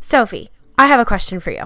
Sophie, I have a question for you.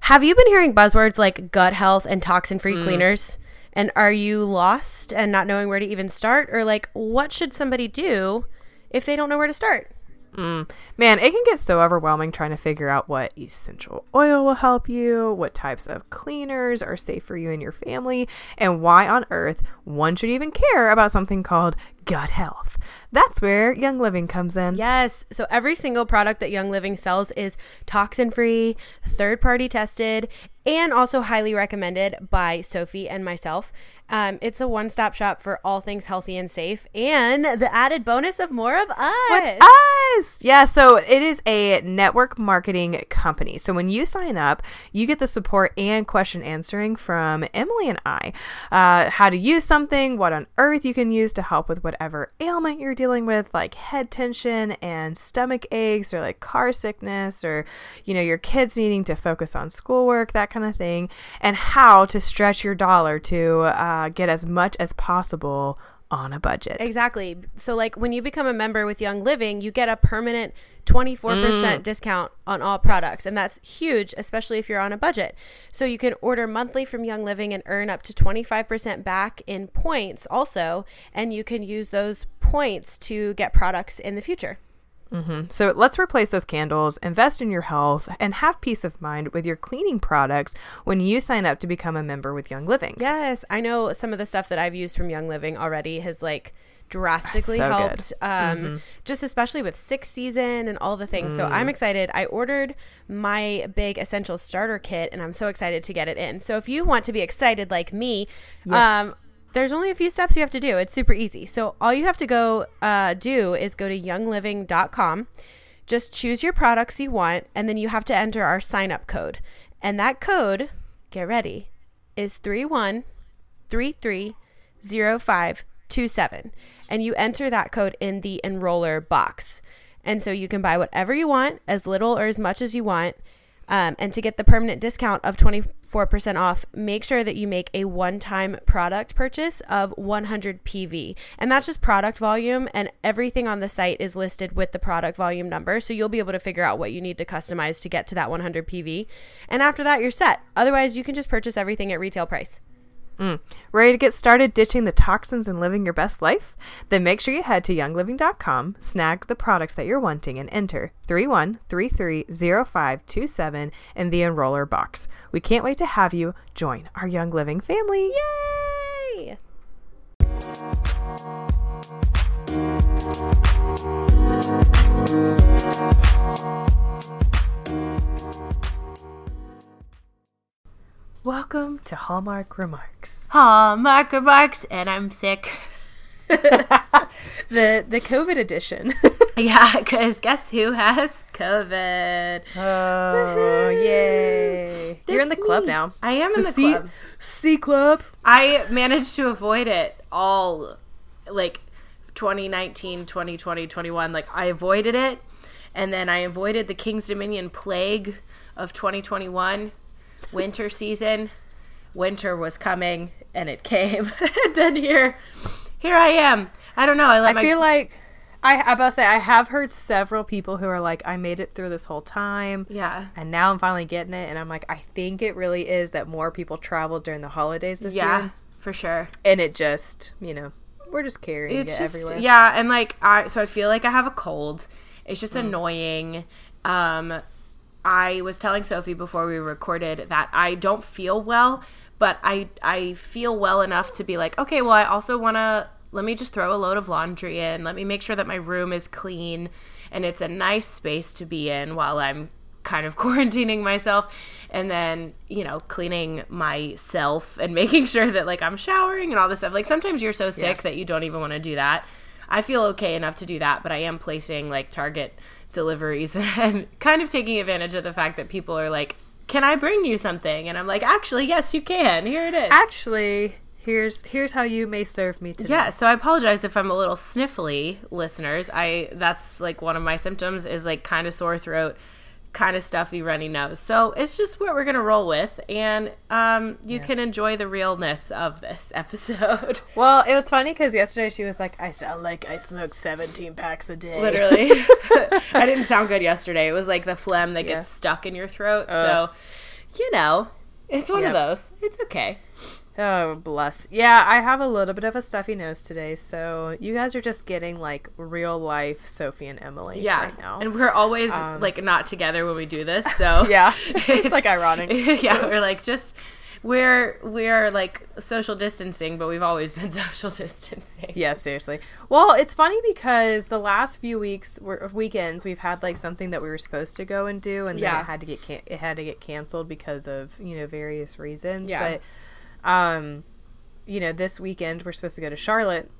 Have you been hearing buzzwords like gut health and toxin free mm. cleaners? And are you lost and not knowing where to even start? Or like, what should somebody do if they don't know where to start? Mm. Man, it can get so overwhelming trying to figure out what essential oil will help you, what types of cleaners are safe for you and your family, and why on earth one should even care about something called gut health. That's where Young Living comes in. Yes. So every single product that Young Living sells is toxin free, third party tested, and also highly recommended by Sophie and myself. Um, it's a one stop shop for all things healthy and safe, and the added bonus of more of us. With Us. Yeah, so it is a network marketing company. So when you sign up, you get the support and question answering from Emily and I. Uh, how to use something, what on earth you can use to help with whatever ailment you're dealing with, like head tension and stomach aches, or like car sickness, or you know, your kids needing to focus on schoolwork, that kind of thing, and how to stretch your dollar to uh, Uh, get as much as possible on a budget. Exactly. So, like when you become a member with Young Living, you get a permanent 24% mm. discount on all products. And that's huge, especially if you're on a budget. So, you can order monthly from Young Living and earn up to 25% back in points also. And you can use those points to get products in the future. So let's replace those candles, invest in your health, and have peace of mind with your cleaning products when you sign up to become a member with Young Living. Yes, I know some of the stuff that I've used from Young Living already has like drastically So helped um just especially with sixth season and all the things. So i'm excited. I ordered my big essential starter kit and i'm so excited to get it in. So if you want to be excited like me Yes. um there's only a few steps you have to do. It's super easy. So all you have to go uh, do is go to youngliving.com just choose your products you want and then you have to enter our sign up code. And that code get ready is 31330527 and you enter that code in the enroller box. And so you can buy whatever you want as little or as much as you want um, and to get the permanent discount of 24% off, make sure that you make a one time product purchase of 100 PV. And that's just product volume, and everything on the site is listed with the product volume number. So you'll be able to figure out what you need to customize to get to that 100 PV. And after that, you're set. Otherwise, you can just purchase everything at retail price. Mm. Ready to get started ditching the toxins and living your best life? Then make sure you head to youngliving.com, snag the products that you're wanting, and enter 31330527 in the enroller box. We can't wait to have you join our Young Living family. Yay! Welcome to Hallmark Remarks. Hallmark remarks, and I'm sick. The the COVID edition. Yeah, because guess who has COVID? oh, yay. You're in the club me. now. I am in the, C, club. C Club. I managed to avoid it all like 2019, 2020, 21. Like I avoided it. And then I avoided the King's Dominion plague of 2021, winter season. Winter was coming and it came. and then here here I am. I don't know. I I my feel like I I about to say I have heard several people who are like I made it through this whole time. Yeah. And now I'm finally getting it and I'm like I think it really is that more people traveled during the holidays this Yeah, year for sure. and it just, you know, we're just carrying it's it just everywhere. yeah and like i so i feel like i have a cold it's just Mm. annoying um i was telling sophie before we recorded that i don't feel well but i i feel well enough to be like okay well i also want to let me just throw a load of laundry in. Let me make sure that my room is clean and it's a nice space to be in while i'm kind of quarantining myself. And then you know cleaning myself and making sure that like i'm showering and all this stuff. Like sometimes you're so sick that you don't even want to do that. I feel okay enough to do that but i am placing like target deliveries and kind of taking advantage of the fact that people are like can i bring you something and i'm like actually yes you can here it is Actually, here's here's how you may serve me today. yeah, so I apologize if I'm a little sniffly, listeners. I that's like one of my symptoms is like kind of sore throat, kind of stuffy runny nose. So it's just what we're gonna roll with, and um, you Yeah. can enjoy the realness of this episode. Well, it was funny because yesterday she was like, "I sound like I smoke 17 packs a day." Literally, I didn't sound good yesterday. It was like the phlegm that Yeah. gets stuck in your throat. Ugh. so, you know, it's one of those. It's okay. Oh, bless. Yeah, I have a little bit of a stuffy nose today, so you guys are just getting like real life Sophie and Emily Yeah, right now. and we're always Um, like not together when we do this. So Yeah. It's, like, ironic. yeah, we're like just we're we're like social distancing, but we've always been social distancing. yeah, seriously. Well, it's funny because the last few weeks were weekends we've had like something that we were supposed to go and do, and then Yeah. it had to get can- it had to get canceled because of you know various reasons. Yeah. But um, you know, this weekend we're supposed to go to Charlotte,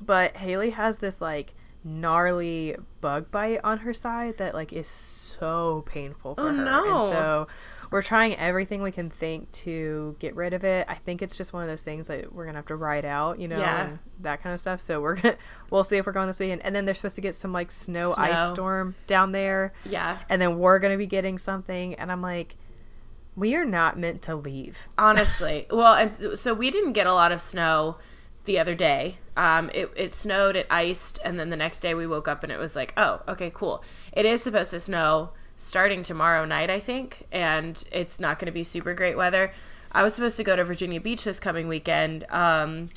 but Haley has this like gnarly bug bite on her side that like is so painful for Oh, her. no. And so we're trying everything we can think to get rid of it. I think it's just one of those things that we're gonna have to ride out, you know, Yeah. and that kind of stuff. So we're gonna we'll see if we're going this weekend. And then they're supposed to get some like snow, Snow. ice storm down there. Yeah. And then we're gonna be getting something and I'm like, we are not meant to leave. Honestly, well, and so, so we didn't get a lot of snow the other day. Um, it, it snowed, it iced, and then the next day we woke up and it was like, oh, okay, cool. It is supposed to snow starting tomorrow night, I think, and it's not going to be super great weather. I was supposed to go to Virginia Beach this coming weekend, um,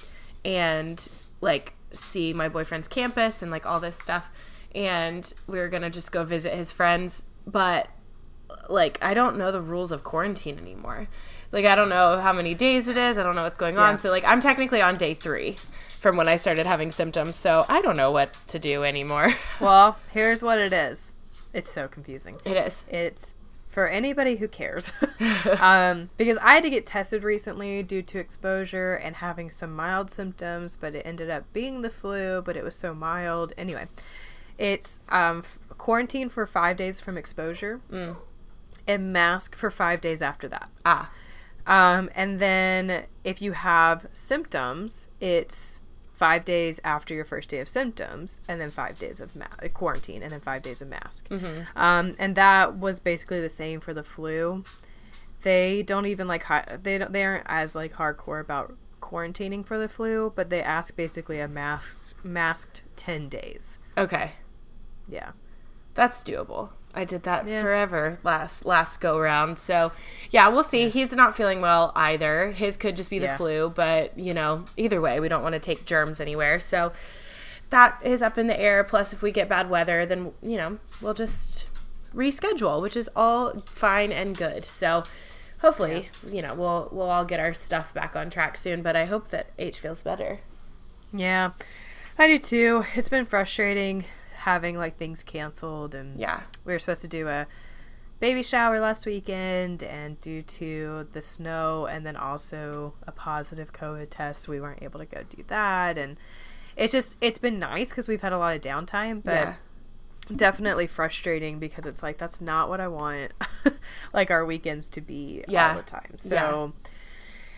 and like see my boyfriend's campus and like all this stuff, and we were gonna just go visit his friends, but like I don't know the rules of quarantine anymore. Like I don't know how many days it is. I don't know what's going on. Yeah. So like I'm technically on day 3 from when I started having symptoms. So I don't know what to do anymore. Well, here's what it is. It's so confusing. it is. It's for anybody who cares. um, because I had to get tested recently due to exposure and having some mild symptoms, but it ended up being the flu, but it was so mild. Anyway, it's um, f- quarantine for five days from exposure Mm. And mask for five days after that. Ah. Um, and then if you have symptoms, it's five days after your first day of symptoms, and then five days of ma- quarantine, and then five days of mask. Um, and that was basically the same for the flu. They don't even like hi- they don't they aren't as like hardcore about quarantining for the flu, but they ask basically a masked masked ten days. Okay. Yeah. That's doable. I did that Yeah. forever last last go round. So, yeah, we'll see. He's not feeling well either. His could just be the Yeah. flu, but you know, either way, we don't want to take germs anywhere. So, that is up in the air. Plus, if we get bad weather, then you know, we'll just reschedule, which is all fine and good. So, hopefully, you know, we'll we'll all get our stuff back on track soon. But I hope that H feels better. Yeah. I do too. It's been frustrating having like things canceled and Yeah. we were supposed to do a baby shower last weekend and due to the snow and then also a positive covid test we weren't able to go do that and it's just it's been nice because we've had a lot of downtime but Yeah. definitely frustrating because it's like that's not what i want like our weekends to be Yeah. all the time so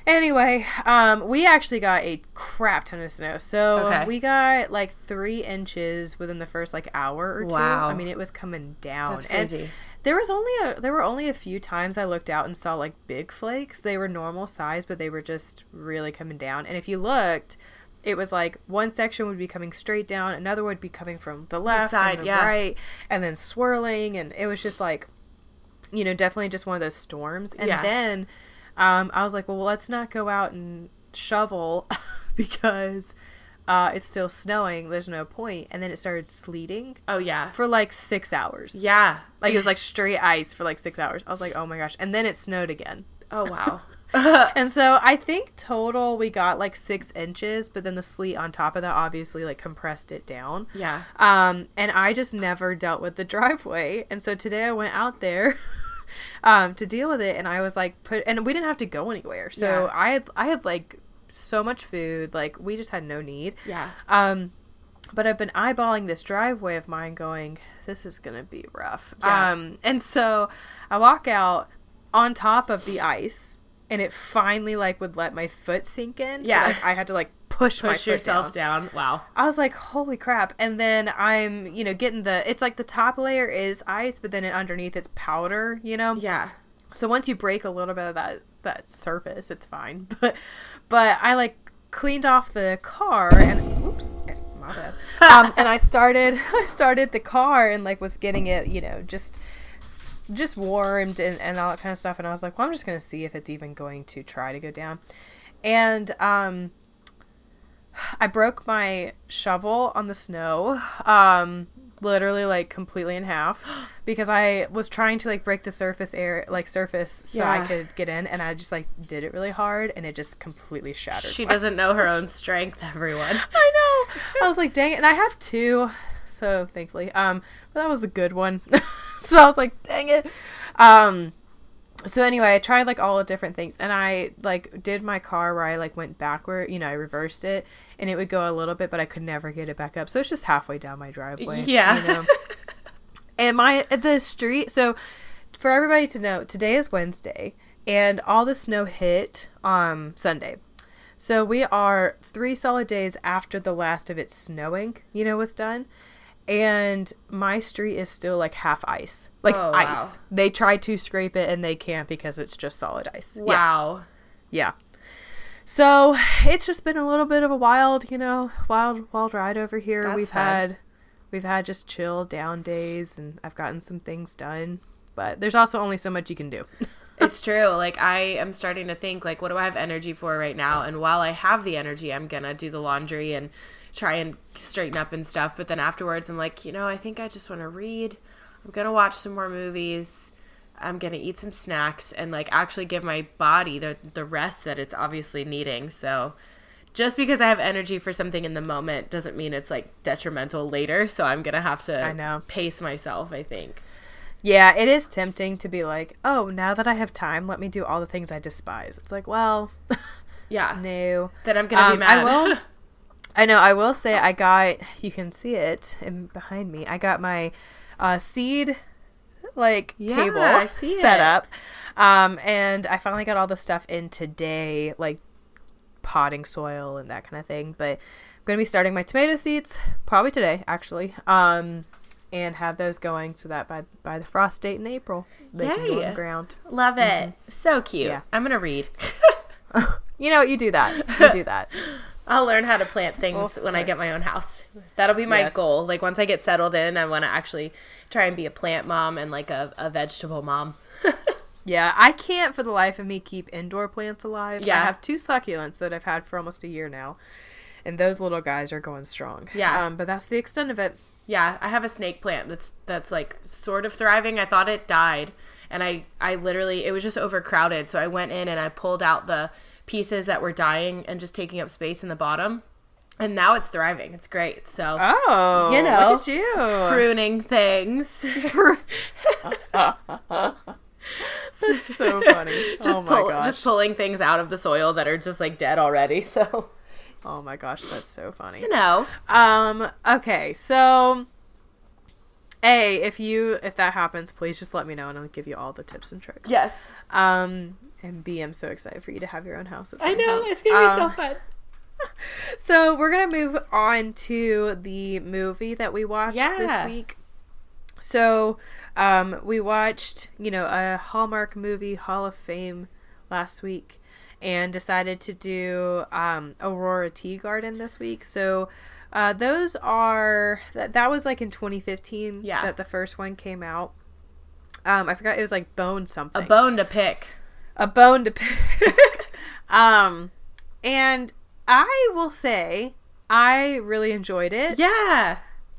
Anyway, um, we actually got a crap ton of snow. So Okay. we got like three inches within the first like hour or two. Wow. I mean, it was coming down. That's And crazy. there was only a there were only a few times I looked out and saw like big flakes. They were normal size, but they were just really coming down. And if you looked, it was like one section would be coming straight down, another would be coming from the left, side, and the yeah. right, and then swirling, and it was just like, you know, definitely just one of those storms. And Yeah. then um, I was like, well, let's not go out and shovel because uh, it's still snowing. There's no point. And then it started sleeting Oh yeah. for like six hours. Yeah. Like it was like straight ice for like six hours. I was like, oh my gosh. And then it snowed again. Oh wow. And so I think total we got like six inches, but then the sleet on top of that obviously like compressed it down. yeah. Um, and I just never dealt with the driveway. And so today I went out there um, to deal with it, and I was like, put, and we didn't have to go anywhere. So Yeah. I had, I had like so much food, like we just had no need. Yeah. Um, but I've been eyeballing this driveway of mine, going, this is gonna be rough. Yeah. Um, and so I walk out on top of the ice, and it finally like would let my foot sink in. Yeah. Like I had to like push, Push yourself down. down. Wow. I was like, holy crap. And then I'm, you know, getting the, it's like the top layer is ice, but then underneath it's powder, you know? Yeah. So once you break a little bit of that, that surface, it's fine. But, but I like cleaned off the car and, oops, my bad. Um, and I started, I started the car and like was getting it, you know, just, just warmed and, and all that kind of stuff. And I was like, well, I'm just going to see if it's even going to try to go down. And, um, I broke my shovel on the snow, um, literally like completely in half because I was trying to like break the surface air, like surface, so I could get in, and I just like did it really hard, and it just completely shattered. She doesn't know her own strength, everyone. I know. I was like, dang it, and I have two, so thankfully, um, but that was the good one. so I was like, dang it, um. So anyway, I tried like all the different things, and I like did my car where I like went backward. You know, I reversed it, and it would go a little bit, but I could never get it back up. So it's just halfway down my driveway. Yeah. You know? and my the street. So for everybody to know, today is Wednesday, and all the snow hit um Sunday. So we are three solid days after the last of it snowing. You know was done. And my street is still like half ice, like Oh, ice. wow. They try to scrape it and they can't because it's just solid ice. Yeah. Wow. Yeah. So it's just been a little bit of a wild, you know, wild, wild ride over here. That's we've fun. had, we've had just chill down days, and I've gotten some things done. But there's also only so much you can do. It's true. Like I am starting to think like what do I have energy for right now? And while I have the energy, I'm going to do the laundry and try and straighten up and stuff, but then afterwards I'm like, you know, I think I just want to read. I'm going to watch some more movies. I'm going to eat some snacks and like actually give my body the the rest that it's obviously needing. So just because I have energy for something in the moment doesn't mean it's like detrimental later. So I'm going to have to I know. pace myself, I think. yeah, it is tempting to be like, oh, now that I have time, let me do all the things I despise. It's like, well, Yeah. no. Then I'm going to Um, be mad. I will. I know. I will say I got. You can see it in behind me. I got my uh, seed like Yeah, table set it. up, um, and I finally got all the stuff in today, like potting soil and that kind of thing. But I'm gonna be starting my tomato seeds probably today, actually. Um, and have those going so that by by the frost date in April they can go Yay. the ground. Love it. So cute. Mm-hmm. Yeah. I'm gonna read. You know, what you do that. You do that. I'll learn how to plant things when I get my own house. That'll be my Yes. goal. Like once I get settled in, I want to actually try and be a plant mom and like a, a vegetable mom. Yeah, I can't for the life of me keep indoor plants alive. Yeah. I have two succulents that I've had for almost a year now, and those little guys are going strong. Yeah. um, but that's the extent of it. Yeah, I have a snake plant that's that's like sort of thriving. I thought it died, and I I literally it was just overcrowded. So I went in and I pulled out the pieces that were dying and just taking up space in the bottom, and now it's thriving. It's great. So Oh, You know, look at you. pruning things. That's so funny. just oh my pull, gosh. just pulling things out of the soil that are just like dead already. So oh my gosh, that's so funny. you know, Um. Okay, so. A, if you if that happens, please just let me know and I'll give you all the tips and tricks. yes, Um, and B, I'm so excited for you to have your own house. I know point. it's gonna be Um, so fun. So we're gonna move on to the movie that we watched Yeah. this week. So, um, we watched, you know, a Hallmark movie Hall of Fame last week, and decided to do um, Aurora Teagarden this week. So, uh, those are that that was like in 2015 Yeah. that the first one came out. Um, I forgot it was like Bone something. A bone to pick. A bone to pick. um, and I will say I really enjoyed it. Yeah,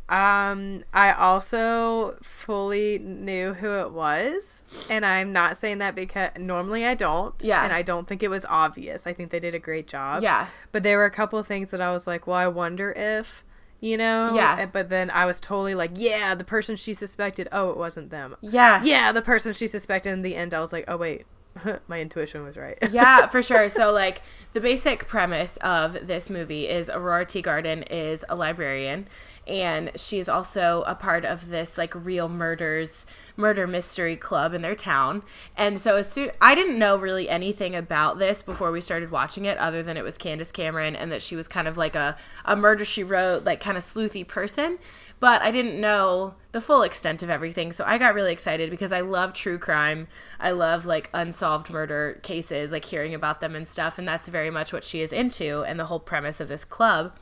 Um, I also fully knew who it was, and I'm not saying that because normally I don't. Yeah. and I don't think it was obvious. I think they did a great job. yeah, but there were a couple of things that I was like, well, I wonder if. You know, Yeah. But then I was totally like, yeah, the person she suspected. Oh, it wasn't them. yeah, Yeah, the person she suspected. In the end, I was like, oh wait, my intuition was right. yeah, for sure. So, like, the basic premise of this movie is Aurora Teagarden is a librarian, and she's also a part of this like real murders murder mystery club in their town. And so as soon I didn't know really anything about this before we started watching it other than it was Candace Cameron and that she was kind of like a, a murder she wrote, like kind of sleuthy person. But I didn't know the full extent of everything. So I got really excited because I love true crime. I love like unsolved murder cases, like hearing about them and stuff. And that's very much what she is into and the whole premise of this club.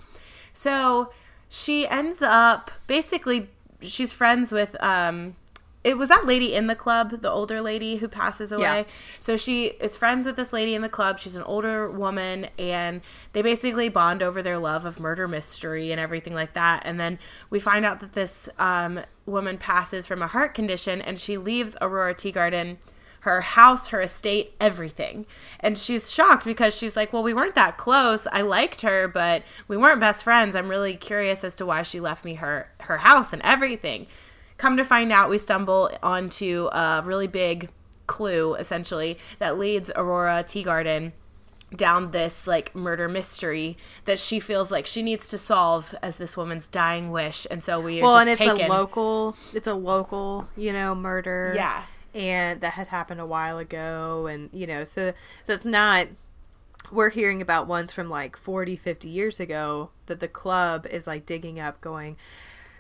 So she ends up basically she's friends with um it was that lady in the club, the older lady who passes away. Yeah. So she is friends with this lady in the club. She's an older woman, and they basically bond over their love of murder mystery and everything like that. And then we find out that this um, woman passes from a heart condition, and she leaves Aurora Teagarden her house, her estate, everything. And she's shocked because she's like, Well, we weren't that close. I liked her, but we weren't best friends. I'm really curious as to why she left me her her house and everything. Come to find out, we stumble onto a really big clue, essentially, that leads Aurora Teagarden down this like murder mystery that she feels like she needs to solve as this woman's dying wish and so we well and it's taken. a local it's a local you know murder yeah and that had happened a while ago and you know so so it's not we're hearing about ones from like 40 50 years ago that the club is like digging up going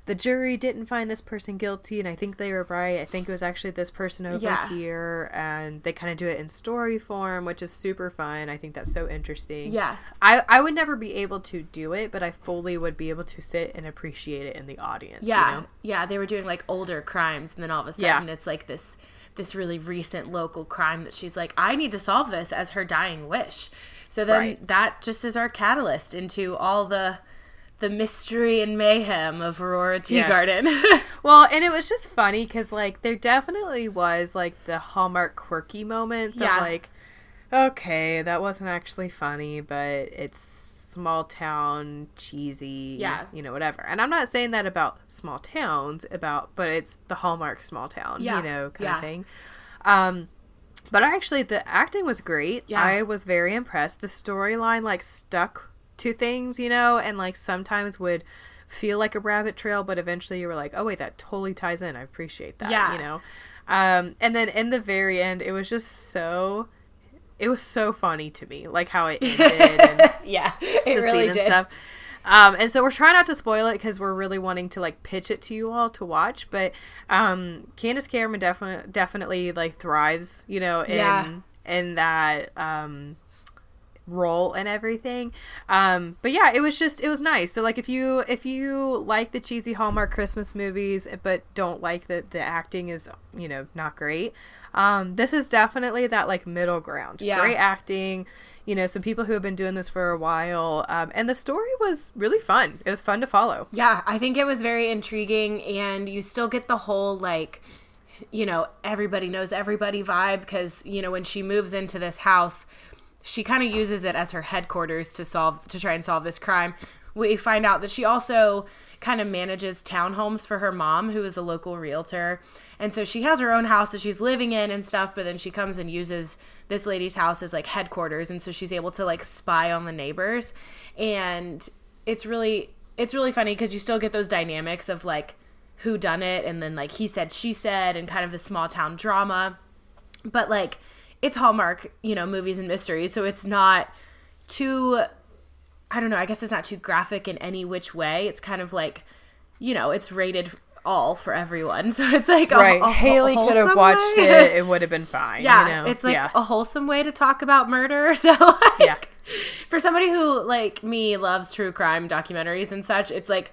the jury didn't find this person guilty and i think they were right i think it was actually this person over yeah. here and they kind of do it in story form which is super fun i think that's so interesting yeah i i would never be able to do it but i fully would be able to sit and appreciate it in the audience yeah you know? yeah they were doing like older crimes and then all of a sudden yeah. it's like this this really recent local crime that she's like i need to solve this as her dying wish so then right. that just is our catalyst into all the the mystery and mayhem of Aurora Teagarden. Yes. well, and it was just funny because like there definitely was like the hallmark quirky moments yeah. of like, okay, that wasn't actually funny, but it's small town cheesy yeah you know whatever and i'm not saying that about small towns about but it's the hallmark small town yeah. you know kind yeah. of thing um but actually the acting was great yeah. i was very impressed the storyline like stuck to things, you know, and like sometimes would feel like a rabbit trail, but eventually you were like, oh wait, that totally ties in. I appreciate that, yeah. you know. Um, and then in the very end, it was just so, it was so funny to me, like how it ended. And yeah, it really did. stuff. Um, and so we're trying not to spoil it because we're really wanting to like pitch it to you all to watch. But um, Candace Cameron definitely definitely like thrives, you know, in yeah. in that um, role and everything. Um, but yeah, it was just it was nice. So like if you if you like the cheesy Hallmark Christmas movies but don't like that the acting is you know not great, um, this is definitely that like middle ground. Yeah, great acting. You know, some people who have been doing this for a while, um, and the story was really fun. It was fun to follow. Yeah, I think it was very intriguing, and you still get the whole like you know, everybody knows everybody vibe because, you know, when she moves into this house, she kind of uses it as her headquarters to solve to try and solve this crime. We find out that she also kind of manages townhomes for her mom, who is a local realtor. And so she has her own house that she's living in and stuff, but then she comes and uses this lady's house as like headquarters. And so she's able to like spy on the neighbors. And it's really, it's really funny because you still get those dynamics of like who done it and then like he said, she said, and kind of the small town drama. But like, it's Hallmark, you know, movies and mysteries, so it's not too I don't know, I guess it's not too graphic in any which way. It's kind of like, you know, it's rated all for everyone. So it's like right. a, a Haley could have watched way. it; it would have been fine. Yeah, you know? it's like yeah. a wholesome way to talk about murder. So like, yeah, for somebody who like me loves true crime documentaries and such, it's like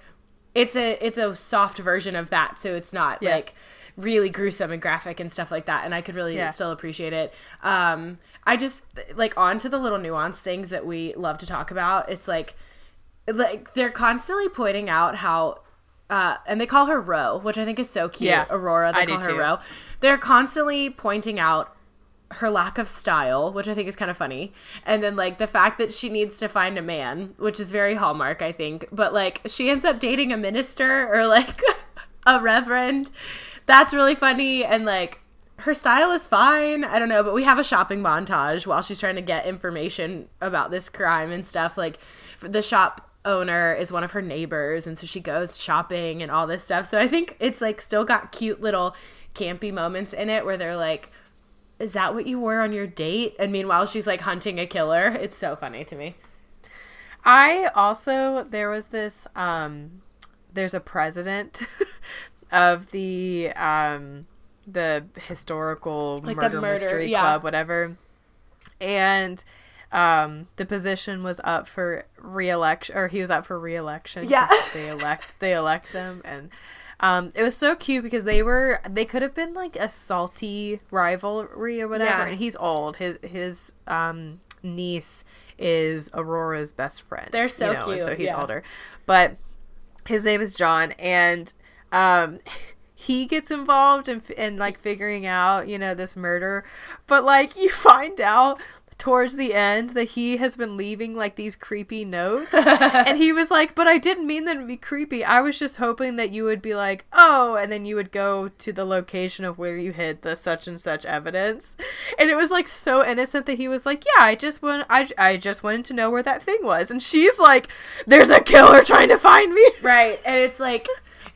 it's a it's a soft version of that. So it's not yeah. like really gruesome and graphic and stuff like that and i could really yeah. still appreciate it um i just like on to the little nuance things that we love to talk about it's like like they're constantly pointing out how uh, and they call her Ro, which I think is so cute. Yeah, Aurora, they I call her too. Ro. They're constantly pointing out her lack of style, which I think is kind of funny. And then like the fact that she needs to find a man, which is very hallmark, I think. But like she ends up dating a minister or like a reverend that's really funny and like her style is fine. I don't know, but we have a shopping montage while she's trying to get information about this crime and stuff. Like the shop owner is one of her neighbors and so she goes shopping and all this stuff. So I think it's like still got cute little campy moments in it where they're like is that what you wore on your date? And meanwhile she's like hunting a killer. It's so funny to me. I also there was this um there's a president of the um the historical Like the murder, murder, mystery yeah. club whatever. And um the position was up for re-election or he was up for re-election Yeah. they elect they elect them and um, it was so cute because they were they could have been like a salty rivalry or whatever Yeah. and he's old his his um niece is Aurora's best friend They're so you know, and cute, so he's yeah. older but his name is John and um he gets involved in, in like figuring out you know this murder. But like you find out towards the end that he has been leaving like these creepy notes. And he was like but i didn't mean them to be creepy. I was just hoping that you would be like oh and then you would go to the location of where you hid the such and such evidence. And it was like so innocent that he was like yeah i just want i, I just wanted to know where that thing was. And she's like there's a killer trying to find me. Right. And it's like,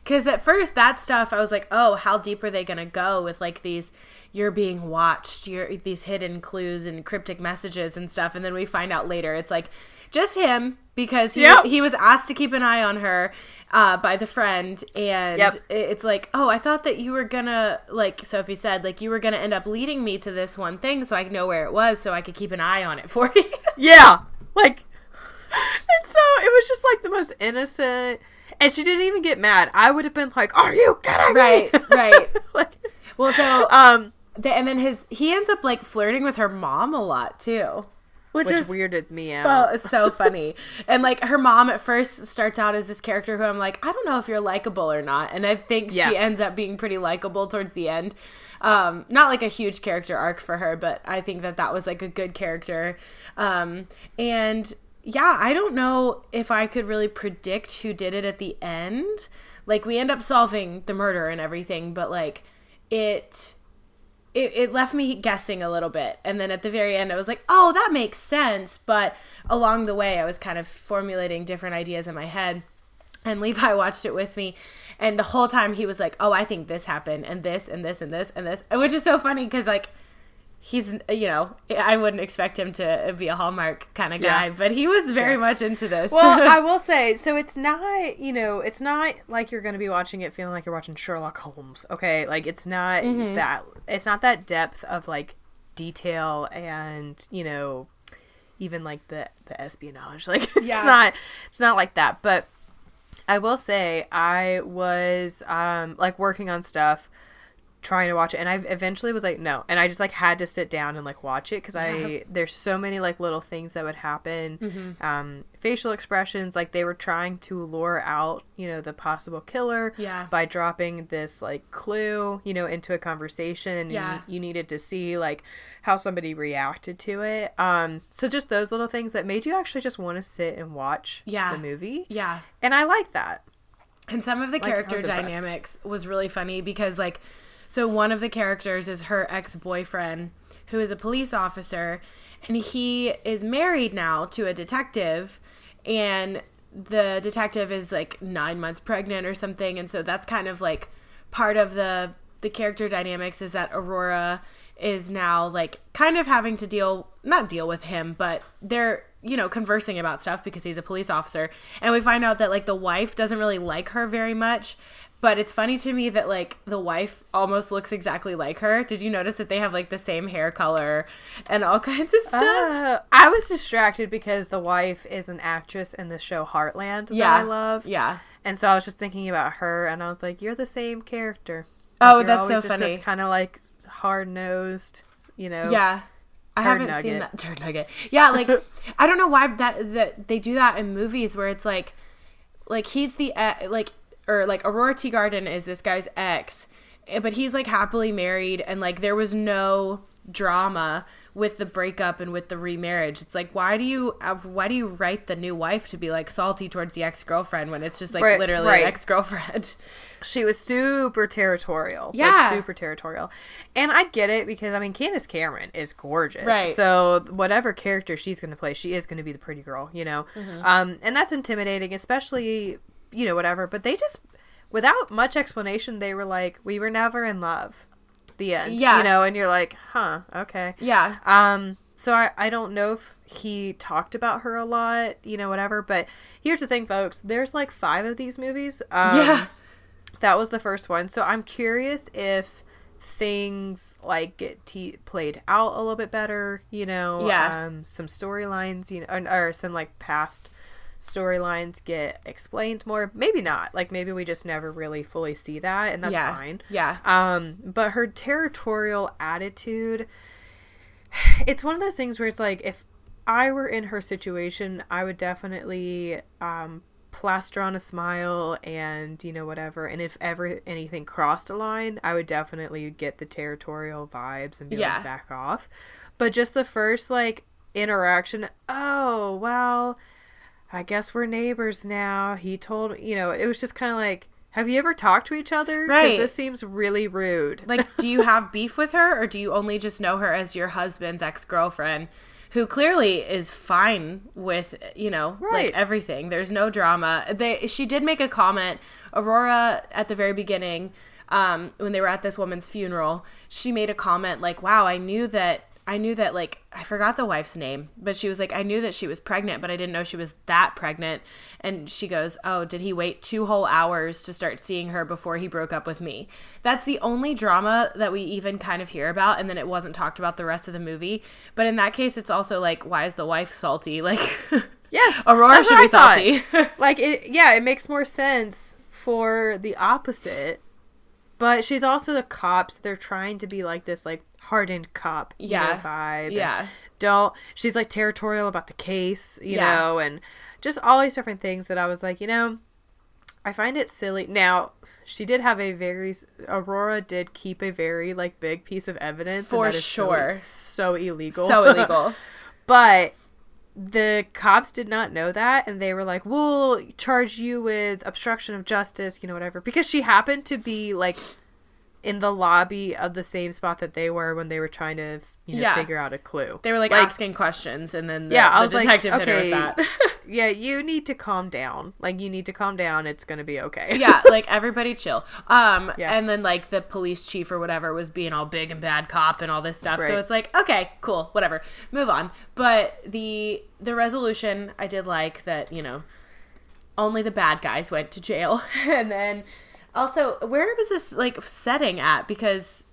because at first that stuff, I was like, oh, how deep are they going to go with like these, you're being watched, you're these hidden clues and cryptic messages and stuff. And then we find out later it's like just him because he, Yep. he was asked to keep an eye on her uh, by the friend. And Yep. it's like, oh, I thought that you were going to, like Sophie said, like you were going to end up leading me to this one thing so I know where it was so I could keep an eye on it for you. Yeah. Like and so it was just like the most innocent and she didn't even get mad. I would have been like, Are you kidding me? Right, right. like well, so um The, and then his he ends up like flirting with her mom a lot too, which, which is weirded me out. well, it's so funny. and like her mom at first starts out as this character who I'm like, I don't know if you're likable or not, and I think Yeah. she ends up being pretty likable towards the end. Um, not like a huge character arc for her, but I think that that was like a good character. Um, and yeah, I don't know if I could really predict who did it at the end. Like we end up solving the murder and everything, but like it it, it left me guessing a little bit. And then at the very end i was like oh that makes sense. But along the way i was kind of formulating different ideas in my head. And levi watched it with me. And the whole time he was like oh i think this happened and this and this and this and this. Which is so funny because like he's you know i wouldn't expect him to be a hallmark kind of guy Yeah. but he was very much into this well, I will say, so it's not, you know, it's not like you're going to be watching it feeling like you're watching Sherlock Holmes. Okay, like it's not Mm-hmm. that. It's not that depth of like detail and you know, even like the the espionage. Like it's not. It's not like that. But I will say, I was um like working on stuff trying to watch it and i eventually was like no and i just like had to sit down and like watch it because i there's so many like little things that would happen Mm-hmm. um facial expressions like they were trying to lure out you know the possible killer Yeah. by dropping this like clue you know into a conversation Yeah. you, you needed to see like how somebody reacted to it um so just those little things that made you actually just want to sit and watch Yeah. the movie yeah and i like that And some of the I character was dynamics was really funny because like so one of the characters is her ex-boyfriend who is a police officer and he is married now to a detective and the detective is like 9 months pregnant or something and so that's kind of like part of the the character dynamics is that Aurora is now like kind of having to deal not deal with him but they're you know conversing about stuff because he's a police officer. And we find out that like the wife doesn't really like her very much but it's funny to me that like the wife almost looks exactly like her did you notice that they have like the same hair color and all kinds of stuff Uh, I was distracted because the wife is an actress in the show Heartland that yeah I love. yeah And so I was just thinking about her and I was like, You're the same character. Oh, that's so funny. Kind of like hard nosed, you know. Yeah. I haven't seen that turd nugget. Yeah, like I don't know why that that they do that in movies where it's like like he's the e- like or like Aurora Teagarden is this guy's ex, eh, but he's like happily married and like there was no drama with the breakup and with the remarriage. It's like why do you uh, why do you write the new wife to be like salty towards the ex-girlfriend when it's just like Right, literally right. an ex-girlfriend? She was super territorial. like, Yeah. super territorial. And I get it because, I mean, Candace Cameron is gorgeous. Right. So, whatever character she's going to play, she is going to be the pretty girl, you know? Mm-hmm. Um, and that's intimidating, especially, you know, whatever. But they just, without much explanation, they were like, we were never in love. The end. Yeah. You know, and you're like, huh, okay. Yeah. Um, so I, I don't know if he talked about her a lot, you know, whatever. But here's the thing, folks. There's like five of these movies. Um, yeah. that was the first one. So I'm curious if things like get t- played out a little bit better, you know, Yeah. um, some storylines, you know, or, or some like past storylines get explained more. Maybe not. Like maybe we just never really fully see that, and that's yeah. fine. Yeah. Um, but her territorial attitude, it's one of those things where it's like if I were in her situation, I would definitely um plaster on a smile and you know whatever and if ever anything crossed a line i would definitely get the territorial vibes and be Yeah. like back off but just the first like interaction oh well i guess we're neighbors now he told you know it was just kind of like have you ever talked to each other Right. this seems really rude Like, do you have beef with her, or do you only just know her as your husband's ex girlfriend, who clearly is fine with you know Right. like everything? There's no drama. They she did make a comment, Aurora, at the very beginning, um, when they were at this woman's funeral. She made a comment like, "Wow, I knew that." I knew that like I forgot the wife's name, but she was like I knew that she was pregnant, but I didn't know she was that pregnant. And she goes, "Oh, did he wait two whole hours to start seeing her before he broke up with me?" That's the only drama that we even kind of hear about, and then it wasn't talked about the rest of the movie. But in that case, it's also like, why is the wife salty? Like, Yes, Aurora should be salty. like it, yeah, it makes more sense for the opposite. But she's also the cops. They're trying to be like this, like hardened cop, you know, Yeah. vibe. Yeah. don't. She's like territorial about the case, you Yeah. know, and just all these different things that I was like, you know, I find it silly. Now, she did have a very Aurora did keep a very like big piece of evidence For that is so- sure. so illegal, so illegal. but the cops did not know that and they were like we'll charge you with obstruction of justice you know whatever. Because she happened to be like in the lobby of the same spot that they were when they were trying to you know Yeah. figure out a clue They were like, asking questions, and then the, yeah i was like detective hit okay her with that. yeah you need to calm down like you need to calm down it's gonna be okay yeah, like everybody chill. Um, Yeah. and then like the police chief or whatever was being all big and bad cop and all this stuff. So it's like, okay, cool, whatever, move on. But the the resolution, I did like that. You know, only the bad guys went to jail, and then also where was this like setting at? Because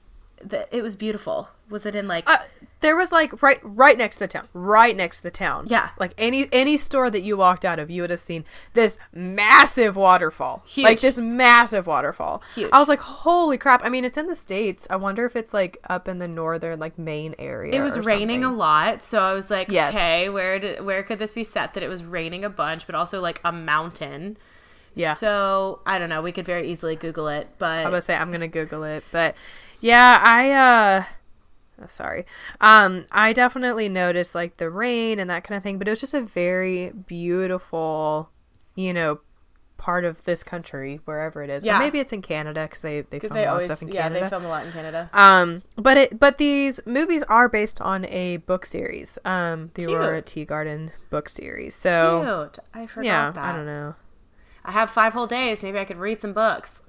the, it was beautiful. Was it in like? uh, there was like right right next to the town right next to the town Yeah. like any any store that you walked out of you would have seen this massive waterfall Huge. like this massive waterfall Huge. i was like holy crap i mean it's in the states i wonder if it's like up in the northern like maine area it was raining a lot, so I was like, Yes. okay, where did, where could this be set that it was raining a bunch, but also like a mountain? Yeah. So I don't know. We could very easily Google it, but i'm gonna say i'm gonna google it but yeah i uh sorry um i definitely noticed like the rain and that kind of thing but it was just a very beautiful you know part of this country wherever it is Yeah. or maybe it's in canada because they they film they a lot of always stuff in yeah canada they film a lot in Canada. um but it but these movies are based on a book series um the Cute. aurora teagarden book series so Cute. I forgot yeah that. i don't know I have five whole days. Maybe I could read some books.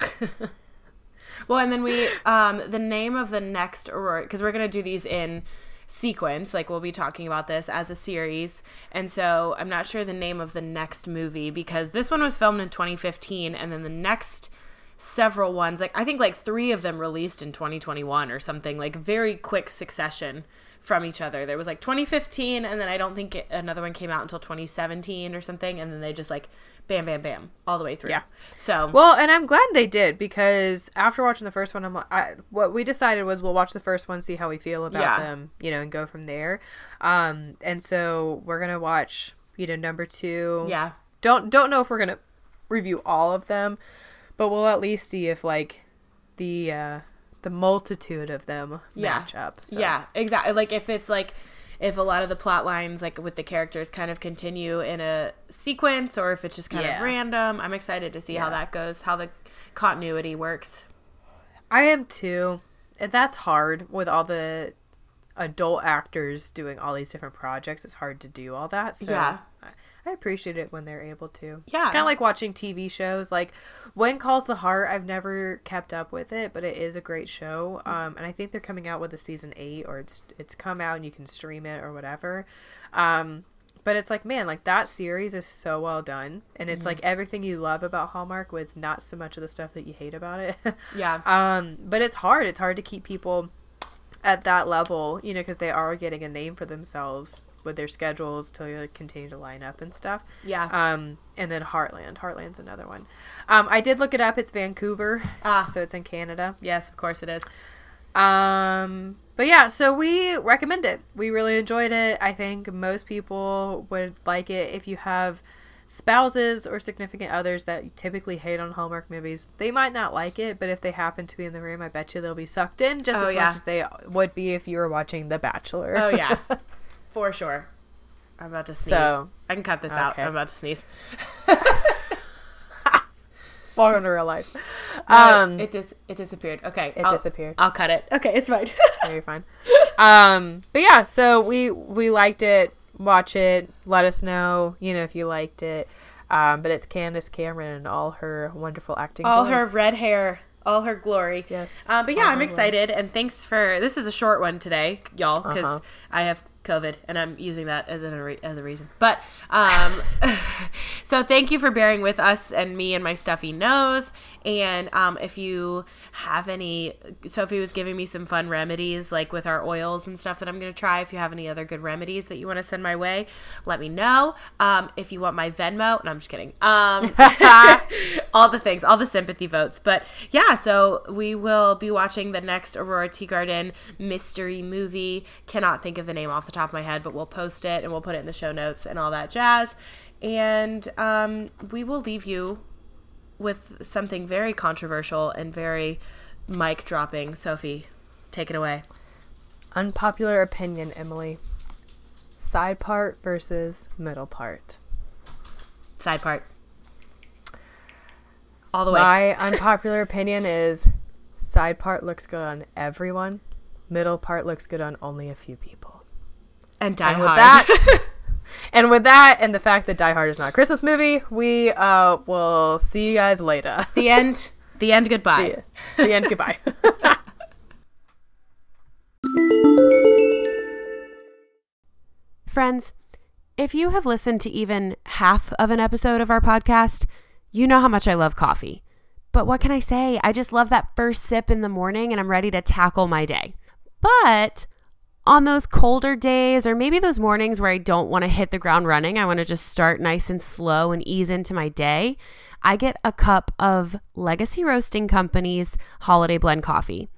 well, and then we, um, the name of the next Aurora, because we're gonna do these in sequence. Like we'll be talking about this as a series, and so I'm not sure the name of the next movie because this one was filmed in 2015, and then the next several ones, like I think like three of them released in 2021 or something, like very quick succession from each other. There was like 2015, and then I don't think it, another one came out until 2017 or something, and then they just like bam, bam, bam, all the way through. Yeah. So Well, and I'm glad they did because after watching the first one, I'm I, what we decided was we'll watch the first one, see how we feel about Yeah. them, you know, and go from there. Um, and so we're gonna watch, you know, number two. yeah, Don't don't know if we're gonna review all of them, but we'll at least see if like the uh, the multitude of them Yeah. match up. so. Yeah, exactly. Like if it's like if a lot of the plot lines like with the characters kind of continue in a sequence or if it's just kind Yeah. of random. I'm excited to see how that goes, how the continuity works. I am too. And that's hard with all the adult actors doing all these different projects. It's hard to do all that. So Yeah. I- appreciate it when they're able to. Yeah. It's kind of like watching TV shows. Like When Calls the Heart, I've never kept up with it, but it is a great show. Um, and I think they're coming out with a season eight, or it's it's come out and you can stream it or whatever. Um, but it's like, man, like that series is so well done, and it's like everything you love about Hallmark with not so much of the stuff that you hate about it. Yeah. Um, but it's hard. It's hard to keep people at that level, you know, because they are getting a name for themselves with their schedules to continue to line up and stuff. Yeah. Um, and then Heartland. Heartland's another one. Um, I did look it up. It's Vancouver. Ah. So it's in Canada. yes, of course it is. Um, but yeah, so we recommend it. We really enjoyed it. I think most people would like it if you have spouses or significant others that typically hate on Hallmark movies. They might not like it, but if they happen to be in the room, I bet you they'll be sucked in just Oh, as yeah. much as they would be if you were watching The Bachelor. Oh yeah. For sure. I'm about to sneeze. So- I can cut this out. I'm about to sneeze. Welcome to real life. Um, Um, it dis- it disappeared. Okay, it I'll- disappeared. I'll cut it. Okay, it's fine. Very fine. Um, but yeah, so we we liked it. Watch it. Let us know, you know, if you liked it. Um, but it's Candace Cameron and all her wonderful acting. all glory. her red hair, all her glory. Yes. Uh, but yeah, All I'm excited, and thanks for this is a short one today, y'all, because Uh-huh. I have COVID and I'm using that as a as a reason. But um, so thank you for bearing with us and me and my stuffy nose. And um, if you have any, Sophie was giving me some fun remedies like with our oils and stuff that I'm gonna try. If you have any other good remedies that you want to send my way, let me know. Um, if you want my Venmo, and I'm just kidding. Um, all the things, all the sympathy votes. But yeah, so we will be watching the next Aurora Teagarden mystery movie. Cannot think of the name off the top of my head, but we'll post it and we'll put it in the show notes and all that jazz. And um, we will leave you with something very controversial and very mic dropping. Sophie, take it away. Unpopular opinion, Emily. Side part versus middle part. Side part. All the way. My unpopular opinion is side part looks good on everyone. Middle part looks good on only a few people. And Die and with Hard. that and with that and the fact that Die Hard is not a Christmas movie, we uh will see you guys later. the end. The end. Goodbye. the, the end. Goodbye. Friends, if you have listened to even half of an episode of our podcast, you know how much I love coffee. But what can I say? I just love that first sip in the morning and I'm ready to tackle my day. But on those colder days, or maybe those mornings where I don't want to hit the ground running, I want to just start nice and slow and ease into my day, I get a cup of Legacy Roasting Company's Holiday Blend coffee.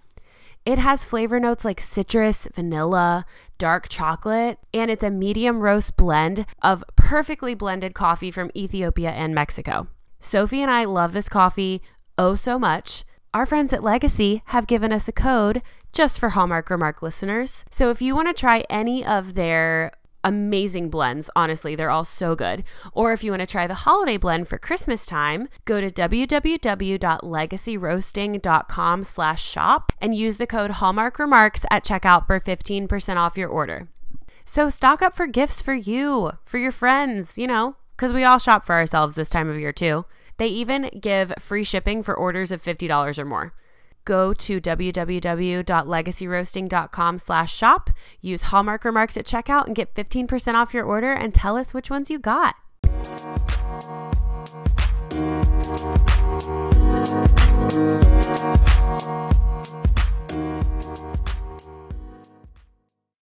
It has flavor notes like citrus, vanilla, dark chocolate, and it's a medium roast blend of perfectly blended coffee from Ethiopia and Mexico. Sophie and I love this coffee oh so much. Our friends at Legacy have given us a code just for Hallmark Remark listeners. So if you want to try any of their amazing blends, honestly, they're all so good. Or if you want to try the holiday blend for Christmas time, go to www.legacyroasting.com slash shop and use the code Hallmark Remarks at checkout for 15% off your order. So stock up for gifts for you, for your friends, you know, because we all shop for ourselves this time of year too. They even give free shipping for orders of $50 or more. Go to www.legacyroasting.com slash shop, use Hallmark Remarks at checkout, and get 15% off your order and tell us which ones you got.